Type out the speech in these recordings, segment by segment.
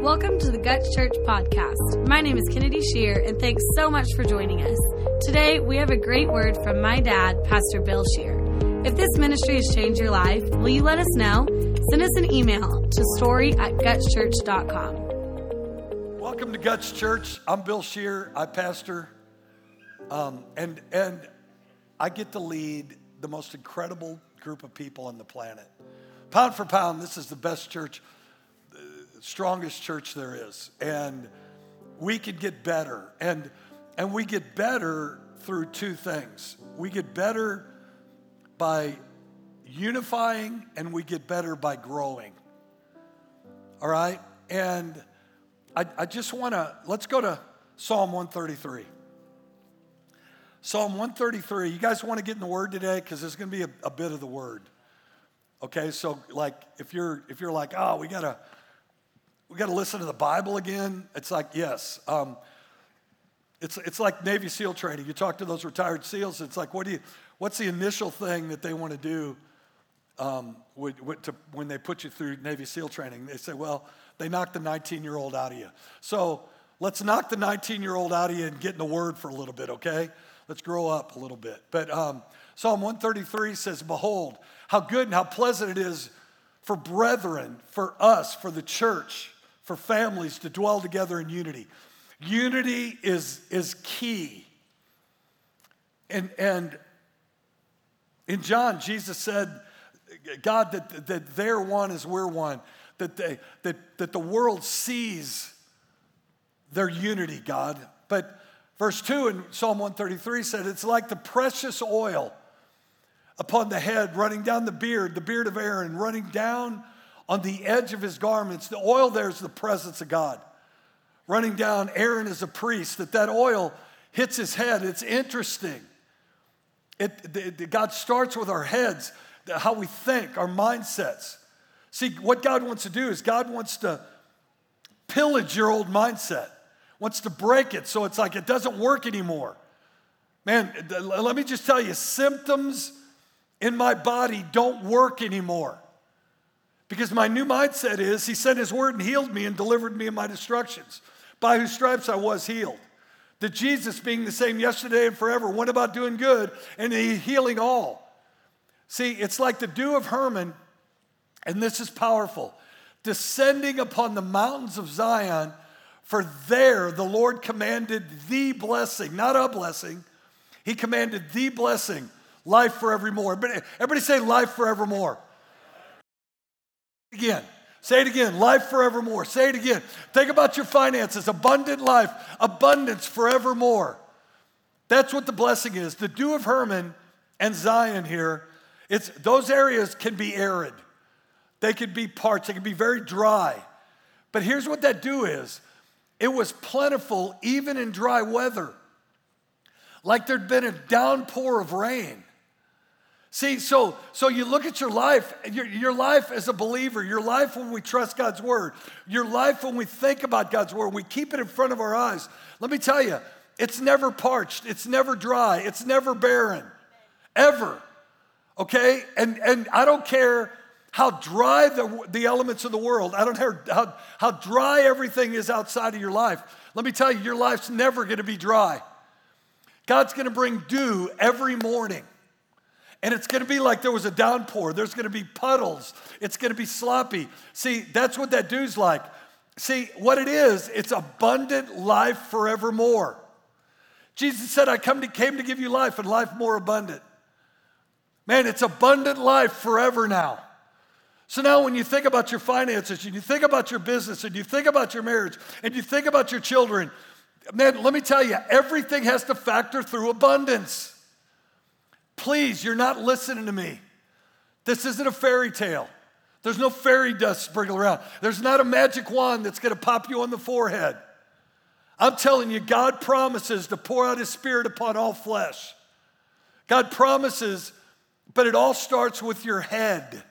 Welcome to the Guts Church podcast. My name is Kennedy Scheer, and thanks so much for joining us. Today, we have a great word from my dad, Pastor Bill Scheer. If this ministry has changed your life, will you let us know? Send us an email to story at gutschurch.com. Welcome to Guts Church. I'm Bill Scheer. I pastor, um, and and I get to lead the most incredible group of people on the planet. Pound for pound, this is the best church strongest church there is. And we could get better. And, and we get better through two things. We get better by unifying, and we get better by growing. All right? And I, I just want to, let's go to Psalm 133. Psalm 133. You guys want to get in the word today? Because there's going to be a, a bit of the word. Okay, so like if you're if you're like, oh, we gotta we got to listen to the Bible again. It's like, yes. Um, it's, it's like Navy SEAL training. You talk to those retired SEALs, it's like, what do you, what's the initial thing that they want to do um, to, when they put you through Navy SEAL training? They say, well, they knock the 19 year old out of you. So let's knock the 19 year old out of you and get in the word for a little bit, okay? Let's grow up a little bit. But um, Psalm 133 says, Behold, how good and how pleasant it is for brethren, for us, for the church for families to dwell together in unity. Unity is, is key. And, and in John, Jesus said, God, that, that they're one as we're one, that, they, that, that the world sees their unity, God. But verse 2 in Psalm 133 said, It's like the precious oil upon the head, running down the beard, the beard of Aaron, running down on the edge of his garments. The oil there is the presence of God. Running down, Aaron is a priest, that that oil hits his head. It's interesting. It, the, God starts with our heads, how we think, our mindsets. See, what God wants to do is God wants to pillage your old mindset, wants to break it so it's like it doesn't work anymore. Man, let me just tell you symptoms in my body don't work anymore. Because my new mindset is He sent His word and healed me and delivered me of my destructions, by whose stripes I was healed. That Jesus, being the same yesterday and forever, went about doing good and he healing all. See, it's like the dew of Hermon, and this is powerful descending upon the mountains of Zion, for there the Lord commanded the blessing, not a blessing. He commanded the blessing, life forevermore. Everybody say life forevermore again. Say it again. Life forevermore. Say it again. Think about your finances. Abundant life. Abundance forevermore. That's what the blessing is. The dew of Hermon and Zion here, it's, those areas can be arid. They can be parts, They can be very dry. But here's what that dew is it was plentiful even in dry weather, like there'd been a downpour of rain. See, so, so you look at your life, your, your life as a believer, your life when we trust God's word, your life when we think about God's word, we keep it in front of our eyes. Let me tell you, it's never parched, it's never dry, it's never barren, ever. Okay? And, and I don't care how dry the, the elements of the world, I don't care how, how dry everything is outside of your life. Let me tell you, your life's never gonna be dry. God's gonna bring dew every morning. And it's gonna be like there was a downpour. There's gonna be puddles. It's gonna be sloppy. See, that's what that dew's like. See, what it is, it's abundant life forevermore. Jesus said, I come to, came to give you life and life more abundant. Man, it's abundant life forever now. So now, when you think about your finances and you think about your business and you think about your marriage and you think about your children, man, let me tell you, everything has to factor through abundance. Please, you're not listening to me. This isn't a fairy tale. There's no fairy dust sprinkled around. There's not a magic wand that's going to pop you on the forehead. I'm telling you, God promises to pour out His Spirit upon all flesh. God promises, but it all starts with your head,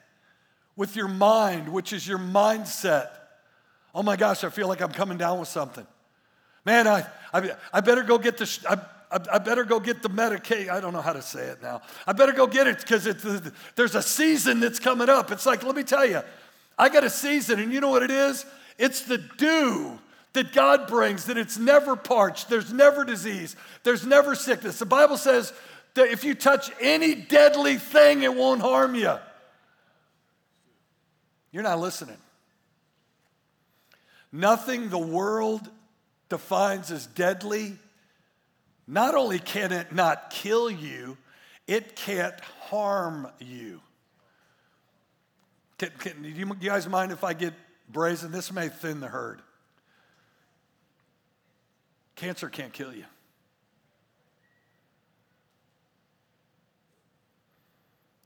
with your mind, which is your mindset. Oh my gosh, I feel like I'm coming down with something. Man, I, I, I better go get the. I, I, I better go get the Medicaid. I don't know how to say it now. I better go get it because there's a season that's coming up. It's like, let me tell you, I got a season, and you know what it is? It's the dew that God brings, that it's never parched, there's never disease, there's never sickness. The Bible says that if you touch any deadly thing, it won't harm you. You're not listening. Nothing the world defines as deadly, not only can it not kill you, it can't harm you. Can, can, do you guys mind if I get brazen? This may thin the herd. Cancer can't kill you.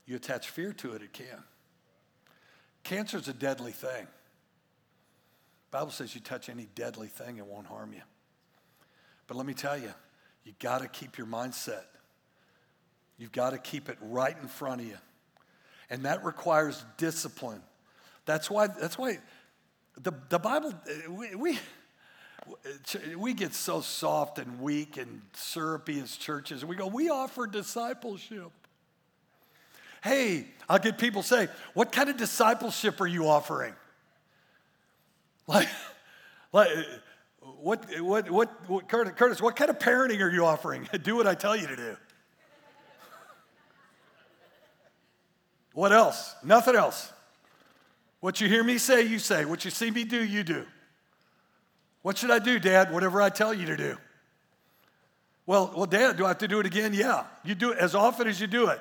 You attach fear to it, it can. Cancer is a deadly thing. Bible says you touch any deadly thing, it won't harm you. But let me tell you, you got to keep your mindset. You've got to keep it right in front of you. And that requires discipline. That's why, that's why the, the Bible, we, we, we get so soft and weak and syrupy as churches. We go, we offer discipleship. Hey, I'll get people say, what kind of discipleship are you offering? Like, like what, what, what, what, Curtis, what kind of parenting are you offering? do what I tell you to do. What else? Nothing else. What you hear me say, you say. What you see me do, you do. What should I do, Dad? Whatever I tell you to do. Well, well, Dad, do I have to do it again? Yeah. You do it as often as you do it.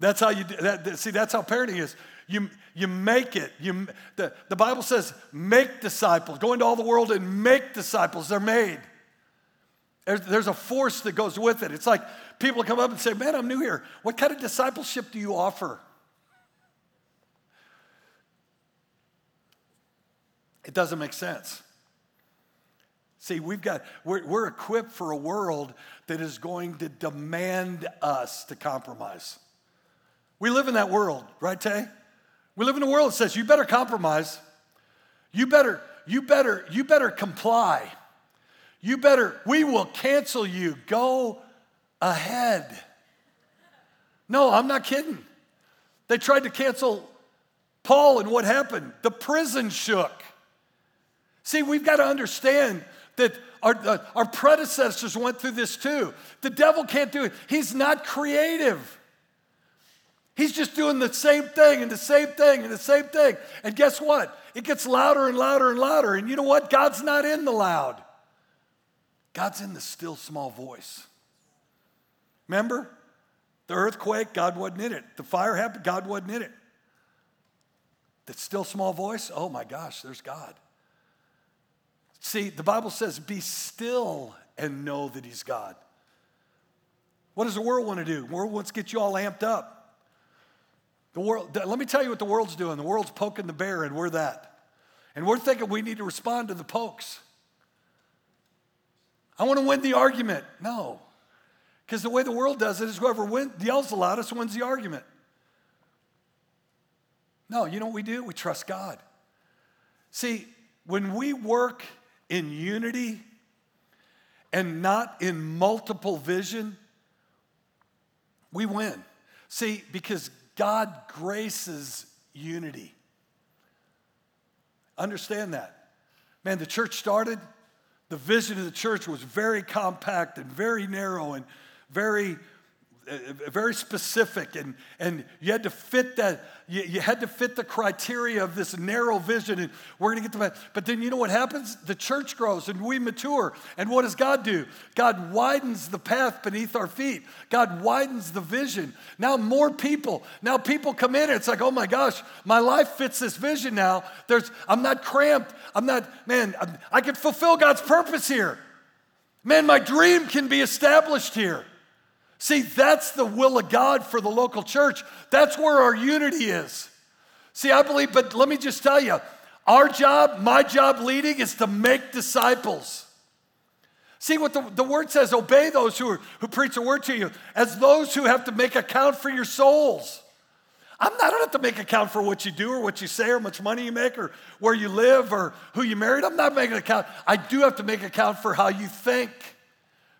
That's how you that. See, that's how parenting is. You, you make it. You, the, the Bible says, make disciples. Go into all the world and make disciples. They're made. There's, there's a force that goes with it. It's like people come up and say, Man, I'm new here. What kind of discipleship do you offer? It doesn't make sense. See, we've got, we're, we're equipped for a world that is going to demand us to compromise. We live in that world, right, Tay? We live in a world that says you better compromise. You better, you better, you better comply. You better, we will cancel you. Go ahead. No, I'm not kidding. They tried to cancel Paul, and what happened? The prison shook. See, we've got to understand that our, uh, our predecessors went through this too. The devil can't do it, he's not creative. He's just doing the same thing and the same thing and the same thing. And guess what? It gets louder and louder and louder. And you know what? God's not in the loud, God's in the still small voice. Remember? The earthquake, God wasn't in it. The fire happened, God wasn't in it. The still small voice, oh my gosh, there's God. See, the Bible says, be still and know that He's God. What does the world want to do? The world wants to get you all amped up. The world, let me tell you what the world's doing. The world's poking the bear, and we're that. And we're thinking we need to respond to the pokes. I want to win the argument. No. Because the way the world does it is whoever win, yells the loudest wins the argument. No, you know what we do? We trust God. See, when we work in unity and not in multiple vision, we win. See, because God graces unity. Understand that. Man, the church started, the vision of the church was very compact and very narrow and very Uh, uh, very specific and, and you had to fit that you, you, had to fit the criteria of this narrow vision and we're going to get to that. But then you know what happens? The church grows and we mature. And what does god do? God widens the path beneath our feet. God widens the vision. Now more people now people come in and it's like oh my gosh my life fits this vision now. There's i'm not cramped. I'm not man I'm, i can fulfill god's purpose here. Man my dream can be established here See, that's the will of God for the local church. That's where our unity is. See, I believe, but let me just tell you our job, my job leading, is to make disciples. See what the, the word says obey those who, who preach the word to you as those who have to make account for your souls. I'm not, I don't have to make account for what you do or what you say or how much money you make or where you live or who you married. I'm not making account. I do have to make account for how you think,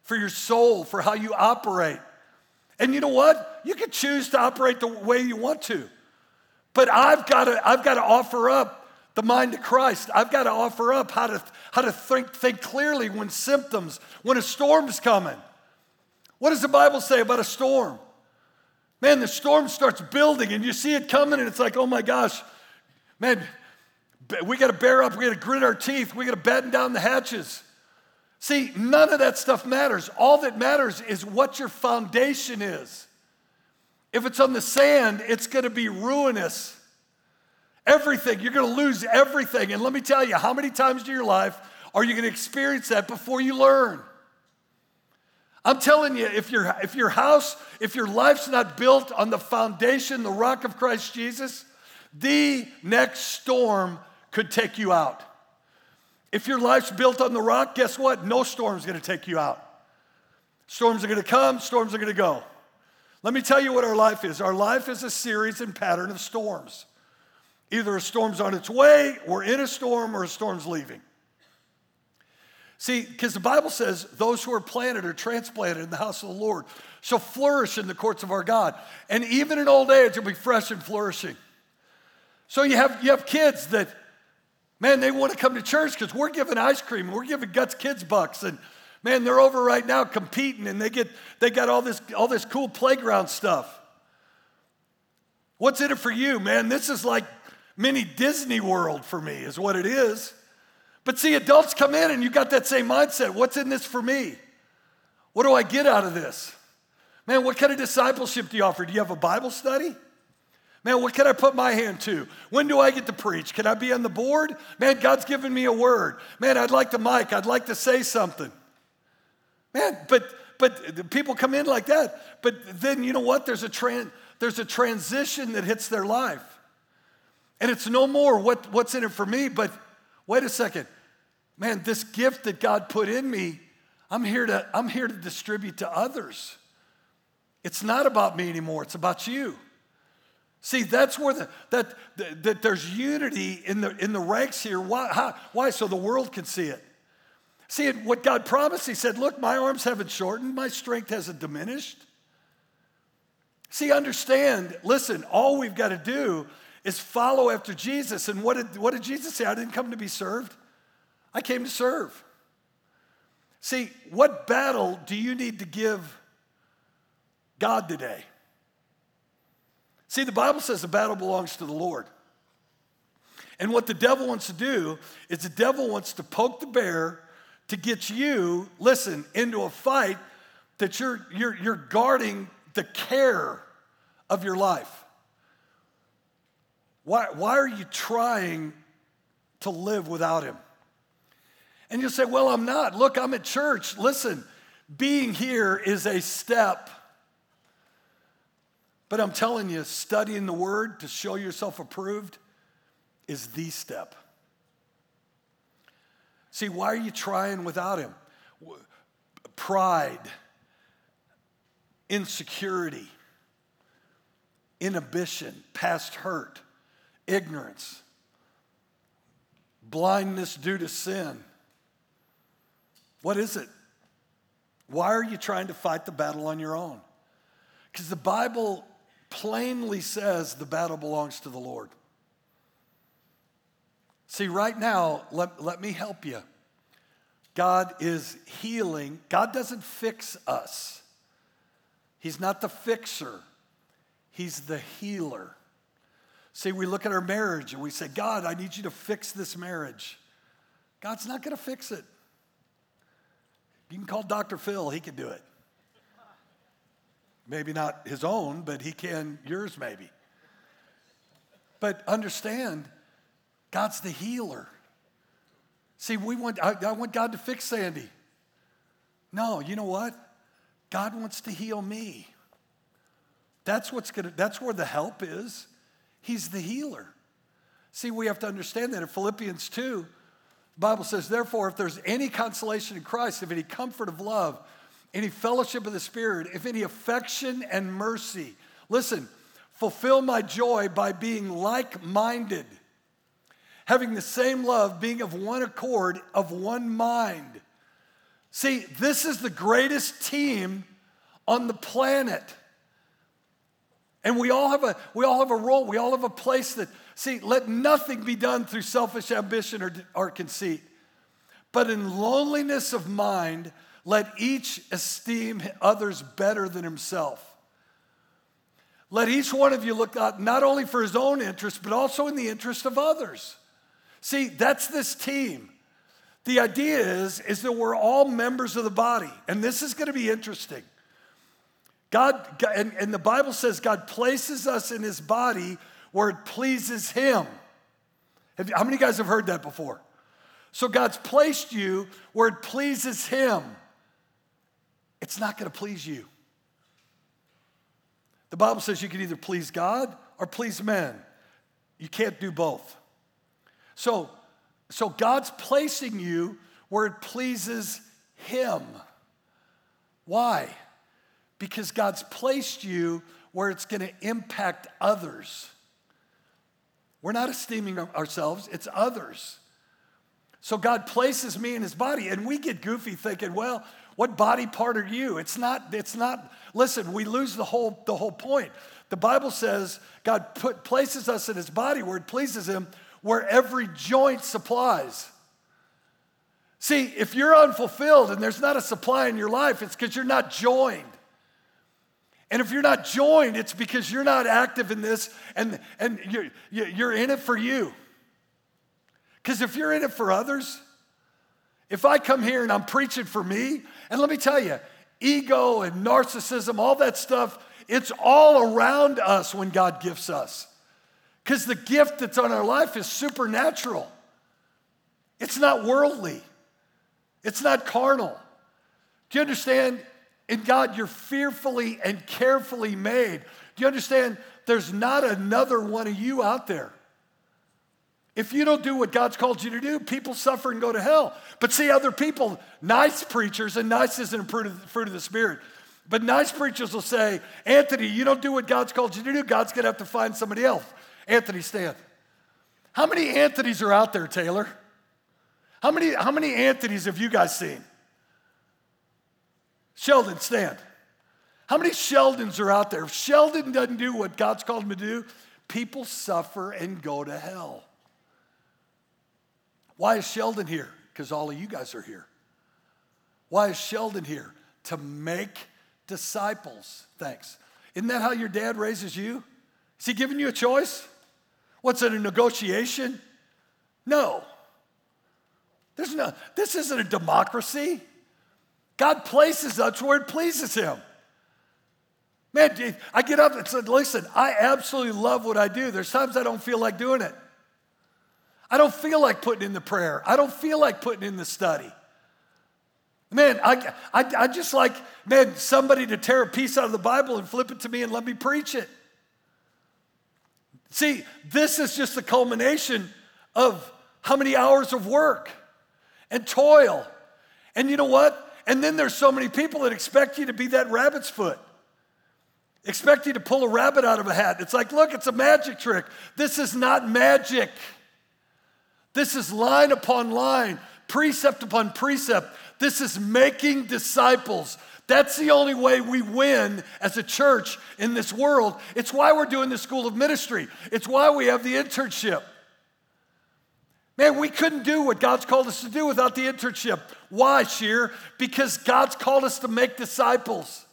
for your soul, for how you operate. And you know what? You can choose to operate the way you want to. But I've got to, I've got to offer up the mind of Christ. I've got to offer up how to, how to think, think clearly when symptoms, when a storm's coming. What does the Bible say about a storm? Man, the storm starts building and you see it coming, and it's like, oh my gosh, man, we got to bear up, we got to grit our teeth, we got to batten down the hatches. See, none of that stuff matters. All that matters is what your foundation is. If it's on the sand, it's going to be ruinous. Everything, you're going to lose everything. And let me tell you, how many times in your life are you going to experience that before you learn? I'm telling you, if your, if your house, if your life's not built on the foundation, the rock of Christ Jesus, the next storm could take you out. If your life's built on the rock, guess what? No storm's gonna take you out. Storms are gonna come, storms are gonna go. Let me tell you what our life is. Our life is a series and pattern of storms. Either a storm's on its way, we're in a storm, or a storm's leaving. See, because the Bible says those who are planted or transplanted in the house of the Lord shall flourish in the courts of our God. And even in old age, it'll be fresh and flourishing. So you have, you have kids that, man, they want to come to church because we're giving ice cream, and we're giving Guts Kids bucks, and man, they're over right now competing and they get they got all this all this cool playground stuff. What's in it for you, man? This is like mini Disney World for me, is what it is. But see, adults come in and you got that same mindset. What's in this for me? What do I get out of this? Man, what kind of discipleship do you offer? Do you have a Bible study? Man, what can I put my hand to? When do I get to preach? Can I be on the board? Man, God's given me a word. Man, I'd like the mic. I'd like to say something. Man, but but people come in like that. But then you know what? There's a tran- there's a transition that hits their life. And it's no more what, what's in it for me, but wait a second. Man, this gift that God put in me, I'm here to, I'm here to distribute to others. It's not about me anymore, it's about you. See, that's where the, that, that, that there's unity in the, in the ranks here. Why, how, why? So the world can see it. See, what God promised, He said, Look, my arms haven't shortened, my strength hasn't diminished. See, understand, listen, all we've got to do is follow after Jesus. And what did, what did Jesus say? I didn't come to be served, I came to serve. See, what battle do you need to give God today? See, the Bible says the battle belongs to the Lord. And what the devil wants to do is the devil wants to poke the bear to get you, listen, into a fight that you're, you're, you're guarding the care of your life. Why, why are you trying to live without him? And you'll say, Well, I'm not. Look, I'm at church. Listen, being here is a step. But I'm telling you, studying the word to show yourself approved is the step. See, why are you trying without him? Pride, insecurity, inhibition, past hurt ignorance, blindness due to sin. What is it? Why are you trying to fight the battle on your own? Because the Bible plainly says the battle belongs to the Lord. See, right now, let, let me help you. God is healing. God doesn't fix us, He's not the fixer, He's the healer. See, we look at our marriage and we say, God, I need you to fix this marriage. God's not going to fix it. You can call Dr. Phil, he can do it. Maybe not his own, but he can yours, maybe. But understand, God's the healer. See, we want, I, I want God to fix Sandy. No, you know what? God wants to heal me. That's what's gonna, that's where the help is. He's the healer. See, we have to understand that in Philippians 2, the Bible says, Therefore, if there's any consolation in Christ, if any comfort of love, any fellowship of the Spirit, if any affection and mercy, listen, fulfill my joy by being like minded, having the same love, being of one accord, of one mind. See, this is the greatest team on the planet. And we all have a we all have a role. We all have a place that See, let nothing be done through selfish ambition or, or conceit, but in loneliness of mind, let each esteem others better than himself. Let each one of you look out not only for his own interest, but also in the interest of others. See, that's this team. The idea is, is that we're all members of the body, and this is going to be interesting. God, and, and the Bible says God places us in his body where it pleases him. You, how many guys have heard that before? So God's placed you where it pleases him. It's not going to please you. The Bible says you can either please God or please men. You can't do both. So, so God's placing you where it pleases Him. Why? Because God's placed you where it's going to impact others. We're not esteeming ourselves, it's others. So God places me in his body, and we get goofy thinking, well, what body part are you? It's not, it's not, listen, we lose the whole, the whole point. The Bible says God put, places us in his body where it pleases him, where every joint supplies. See, if you're unfulfilled and there's not a supply in your life, it's because you're not joined. And if you're not joined, it's because you're not active in this and, and you're, you're in it for you. Because if you're in it for others, if I come here and I'm preaching for me, and let me tell you, ego and narcissism, all that stuff, it's all around us when God gifts us. Because the gift that's on our life is supernatural, it's not worldly, it's not carnal. Do you understand? In God, you're fearfully and carefully made. Do you understand? There's not another one of you out there. If you don't do what God's called you to do, people suffer and go to hell. But see, other people, nice preachers, and nice isn't a fruit of, fruit of the Spirit, but nice preachers will say, Anthony, you don't do what God's called you to do, God's gonna have to find somebody else. Anthony, stand. How many Anthony's are out there, Taylor? How many, how many Anthony's have you guys seen? Sheldon, stand. How many Sheldons are out there? If Sheldon doesn't do what God's called him to do, people suffer and go to hell. Why is Sheldon here? Because all of you guys are here. Why is Sheldon here? To make disciples. Thanks. Isn't that how your dad raises you? Is he giving you a choice? What's it, a negotiation? No. There's no, this isn't a democracy. God places us where it pleases him. Man, I get up and said, listen, I absolutely love what I do. There's times I don't feel like doing it. I don't feel like putting in the prayer. I don't feel like putting in the study. Man, I, I, I just like, man, somebody to tear a piece out of the Bible and flip it to me and let me preach it. See, this is just the culmination of how many hours of work and toil. And you know what? And then there's so many people that expect you to be that rabbit's foot. Expect you to pull a rabbit out of a hat. It's like, look, it's a magic trick. This is not magic. This is line upon line, precept upon precept. This is making disciples. That's the only way we win as a church in this world. It's why we're doing the school of ministry, it's why we have the internship. Man, we couldn't do what God's called us to do without the internship. Why, Sheer? Because God's called us to make disciples.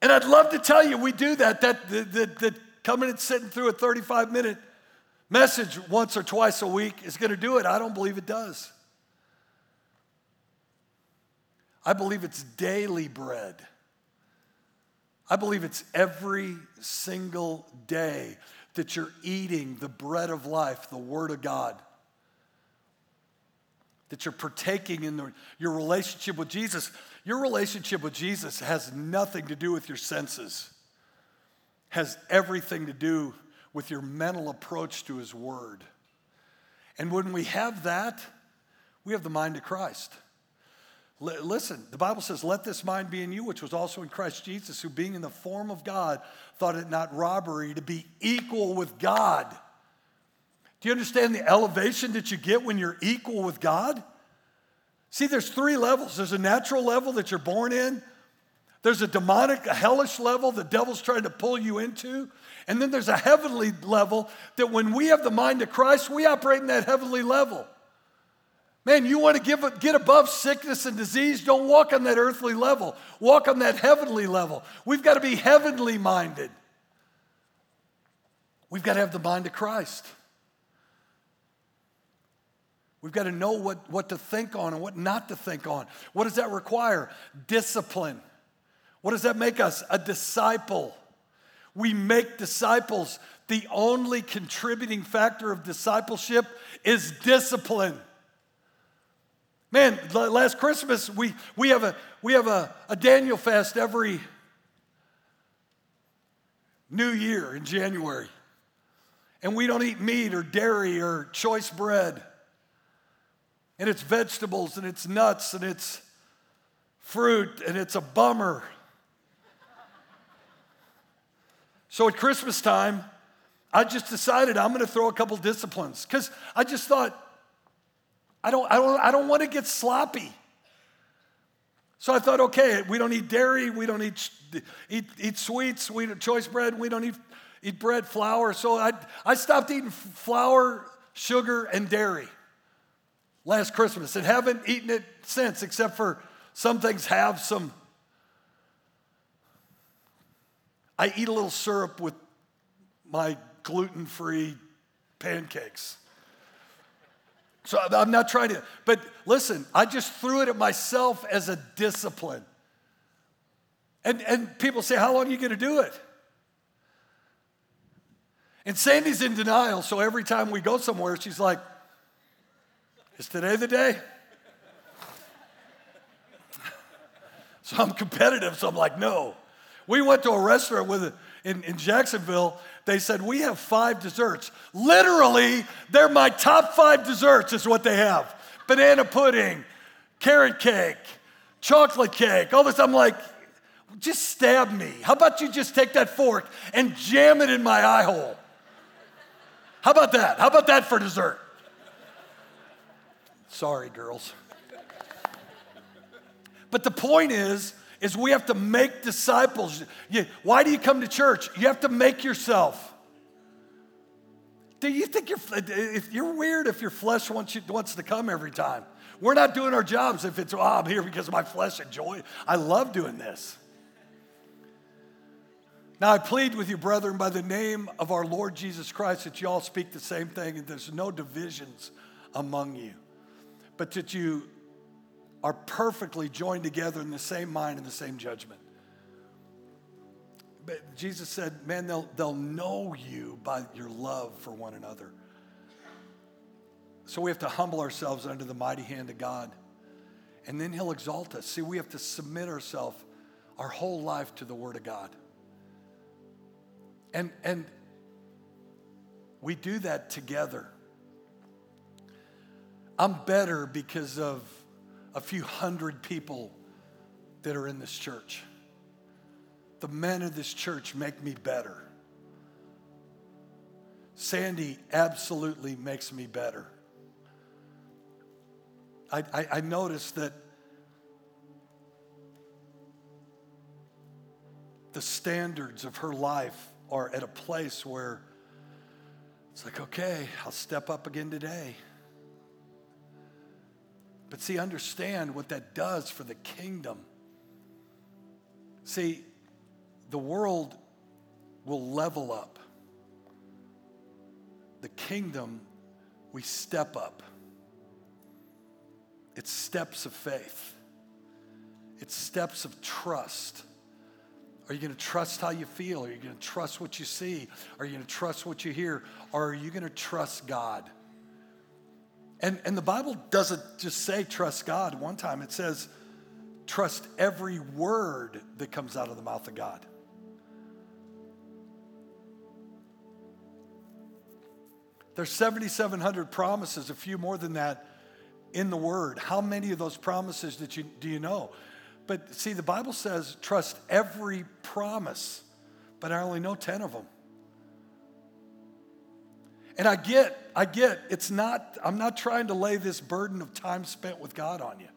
And I'd love to tell you we do that, that, that, that, that coming and sitting through a 35 minute message once or twice a week is going to do it. I don't believe it does. I believe it's daily bread. I believe it's every single day that you're eating the bread of life, the Word of God. That you're partaking in the, your relationship with Jesus. Your relationship with Jesus has nothing to do with your senses, has everything to do with your mental approach to His Word. And when we have that, we have the mind of Christ. L- listen, the Bible says, Let this mind be in you, which was also in Christ Jesus, who being in the form of God, thought it not robbery to be equal with God. Do you understand the elevation that you get when you're equal with God? See, there's three levels there's a natural level that you're born in, There's a demonic, a hellish level the devil's trying to pull you into. And then there's a heavenly level that when we have the mind of Christ, we operate in that heavenly level. Man, you want to give, get above sickness and disease? Don't walk on that earthly level. Walk on that heavenly level. We've got to be heavenly minded. We've got to have the mind of Christ. We've got to know what, what to think on and what not to think on. What does that require? Discipline. What does that make us? A disciple. We make disciples. The only contributing factor of discipleship is discipline. Man, last Christmas we, we have, a, we have a, a Daniel fast every new year in January. And we don't eat meat or dairy or choice bread. And it's vegetables and it's nuts and it's fruit and it's a bummer. So at Christmas time, I just decided I'm going to throw a couple disciplines because I just thought, I don't, I, don't, I don't want to get sloppy. So I thought, okay, we don't eat dairy, we don't eat, eat, eat sweets, we don't choice bread, we don't eat, eat bread, flour. So I, I stopped eating flour, sugar, and dairy last Christmas and haven't eaten it since, except for some things have some I eat a little syrup with my gluten free pancakes. So I'm not trying to, but listen, I just threw it at myself as a discipline. And, and people say, How long are you going to do it? And Sandy's in denial, so every time we go somewhere, she's like, Is today the day? so I'm competitive, so I'm like, No. We went to a restaurant with in, in Jacksonville. They said, We have five desserts. Literally, they're my top five desserts, is what they have banana pudding, carrot cake, chocolate cake, all this. I'm like, just stab me. How about you just take that fork and jam it in my eye hole? How about that? How about that for dessert? Sorry, girls. But the point is, is we have to make disciples. Why do you come to church? You have to make yourself. Do you think you're, if you're weird if your flesh wants, you, wants to come every time? We're not doing our jobs if it's, oh, I'm here because my flesh enjoys. I love doing this. Now I plead with you, brethren, by the name of our Lord Jesus Christ, that you all speak the same thing and there's no divisions among you, but that you are perfectly joined together in the same mind and the same judgment. But Jesus said, Man, they'll, they'll know you by your love for one another. So we have to humble ourselves under the mighty hand of God. And then He'll exalt us. See, we have to submit ourselves, our whole life, to the Word of God. And, and we do that together. I'm better because of a few hundred people that are in this church. The men of this church make me better. Sandy absolutely makes me better. I, I, I noticed that the standards of her life are at a place where it's like, okay, I'll step up again today. But see, understand what that does for the kingdom. See, the world will level up. The kingdom, we step up. It's steps of faith, it's steps of trust. Are you going to trust how you feel? Are you going to trust what you see? Are you going to trust what you hear? Or are you going to trust God? And, and the Bible doesn't just say trust God. One time it says trust every word that comes out of the mouth of God. There's 7,700 promises, a few more than that in the Word. How many of those promises did you, do you know? But see, the Bible says trust every promise, but I only know 10 of them. And I get, I get, it's not, I'm not trying to lay this burden of time spent with God on you.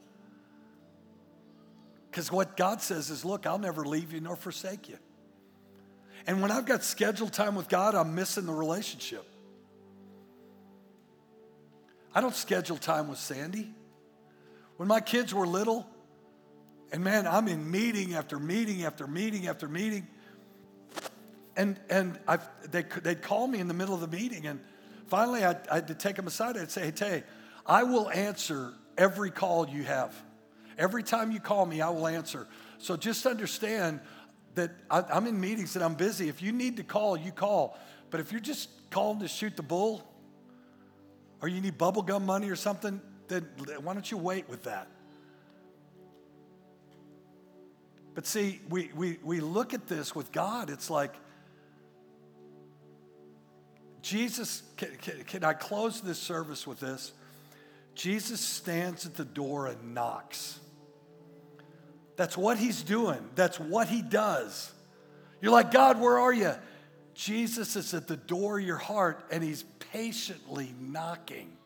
Because what God says is, look, I'll never leave you nor forsake you. And when I've got scheduled time with God, I'm missing the relationship. I don't schedule time with Sandy. When my kids were little, and man, I'm in meeting after meeting after meeting after meeting. And, and i they, they'd call me in the middle of the meeting, and finally I'd, I had to take them aside. I'd say, Hey, Tay, I will answer every call you have. Every time you call me, I will answer. So just understand that I, I'm in meetings and I'm busy. If you need to call, you call. But if you're just calling to shoot the bull, or you need bubblegum money or something, then why don't you wait with that? But see, we, we, we look at this with God, it's like, Jesus, can, can, can, I close this service with this? Jesus stands at the door and knocks. That's what he's doing, that's what he does. You're like, God, where are you? Jesus is at the door of your heart and he's patiently knocking.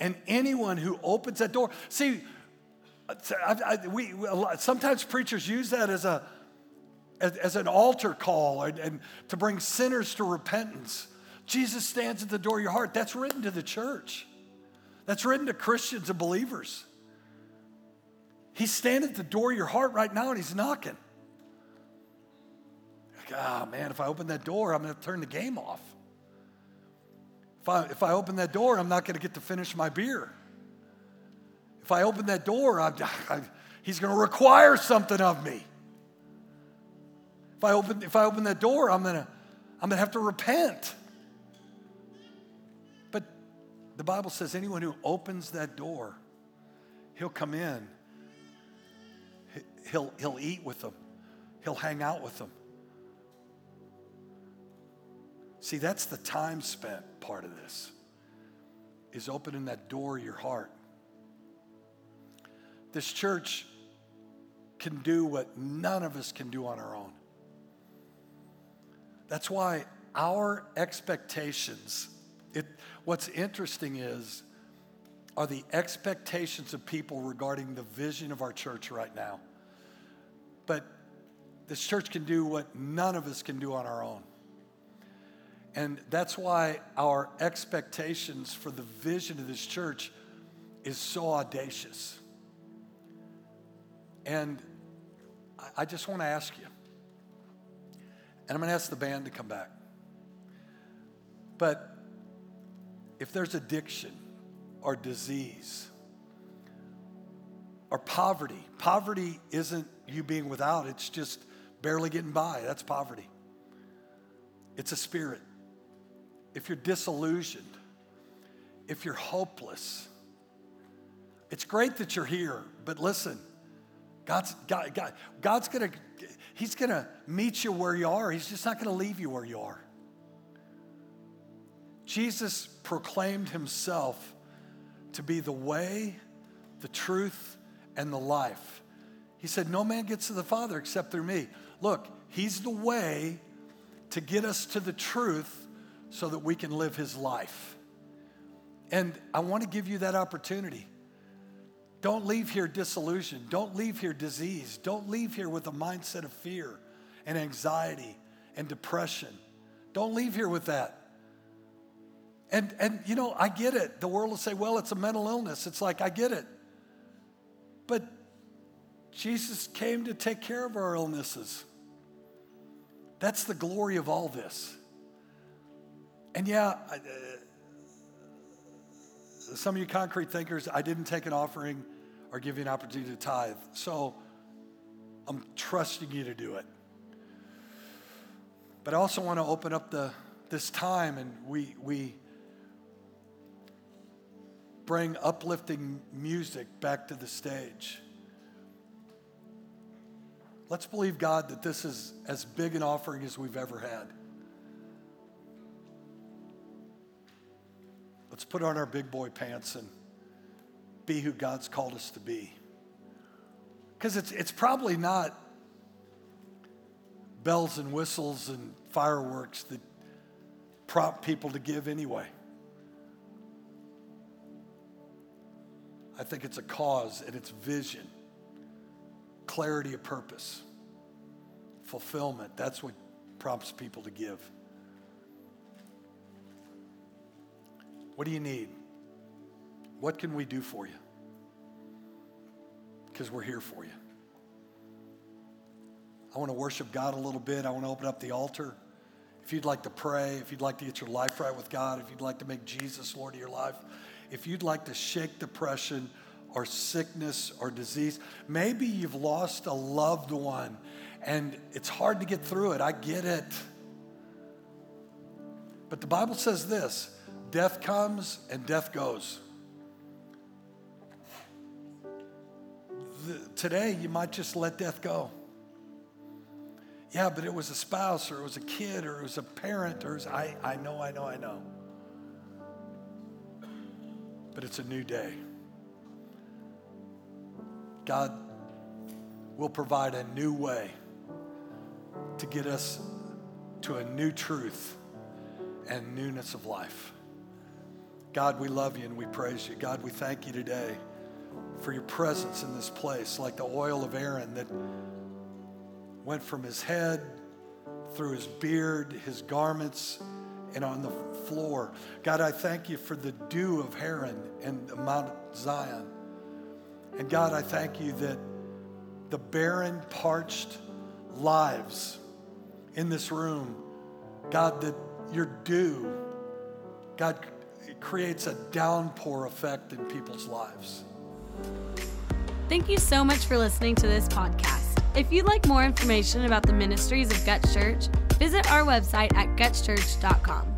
And anyone who opens that door, see, I, I, we, sometimes preachers use that as, a, as, as an altar call and, and to bring sinners to repentance. Jesus stands at the door of your heart. That's written to the church, that's written to Christians and believers. He's standing at the door of your heart right now and he's knocking. Oh man, if I open that door, I'm going to turn the game off. If I, if I open that door, I'm not going to get to finish my beer. If I open that door, I'm, I, he's going to require something of me. If I open, if I open that door, I'm going to, I'm to have to repent. But the Bible says anyone who opens that door, he'll come in. He'll, he'll eat with them. He'll hang out with them. See, that's the time spent part of this, is opening that door of your heart. This church can do what none of us can do on our own. That's why our expectations, it, what's interesting is, are the expectations of people regarding the vision of our church right now. But this church can do what none of us can do on our own. And that's why our expectations for the vision of this church is so audacious. And I just want to ask you, and I'm going to ask the band to come back. But if there's addiction or disease or poverty, poverty isn't you being without, it's just barely getting by. That's poverty. It's a spirit. If you're disillusioned, if you're hopeless, it's great that you're here, but listen, God's, God, God, God's gonna, He's gonna meet you where you are. He's just not gonna leave you where you are. Jesus proclaimed Himself to be the way, the truth, and the life. He said, No man gets to the Father except through me. Look, He's the way to get us to the truth so that we can live His life. And I want to give you that opportunity. Don't leave here disillusioned. Don't leave here diseased. Don't leave here with a mindset of fear and anxiety and depression. Don't leave here with that. And, and you know, I get it. The world will say, well, it's a mental illness. It's like, I get it. But Jesus came to take care of our illnesses. That's the glory of all this. And yeah, uh, some of you concrete thinkers, I didn't take an offering or give you an opportunity to tithe. So I'm trusting you to do it. But I also want to open up the, this time and we, we bring uplifting music back to the stage. Let's believe, God, that this is as big an offering as we've ever had. Let's put on our big boy pants and be who God's called us to be. Because it's, it's probably not bells and whistles and fireworks that prompt people to give anyway. I think it's a cause and it's vision. clarity of purpose, fulfillment. That's what prompts people to give. What do you need? What can we do for you? Because we're here for you. I want to worship God a little bit. I want to open up the altar. If you'd like to pray, if you'd like to get your life right with God, if you'd like to make Jesus Lord of your life, if you'd like to shake depression or sickness or disease, maybe you've lost a loved one and it's hard to get through it. I get it. But the Bible says this death comes and death goes. The, today, you might just let death go. Yeah, but it was a spouse or it was a kid or it was a parent or was, I, I know, I know, I know. But it's a new day. God will provide a new way to get us to a new truth and newness of life. God, we love you and we praise you. God, we thank you today for your presence in this place, like the oil of Aaron that went from his head through his beard, his garments, and on the floor. God, I thank you for the dew of Hermon and Mount Zion. And God, I thank you that the barren, parched lives in this room, God, that your dew, God, creates a downpour effect in people's lives. Thank you so much for listening to this podcast. If you'd like more information about the ministries of Guts Church, visit our website at gutschurch.com.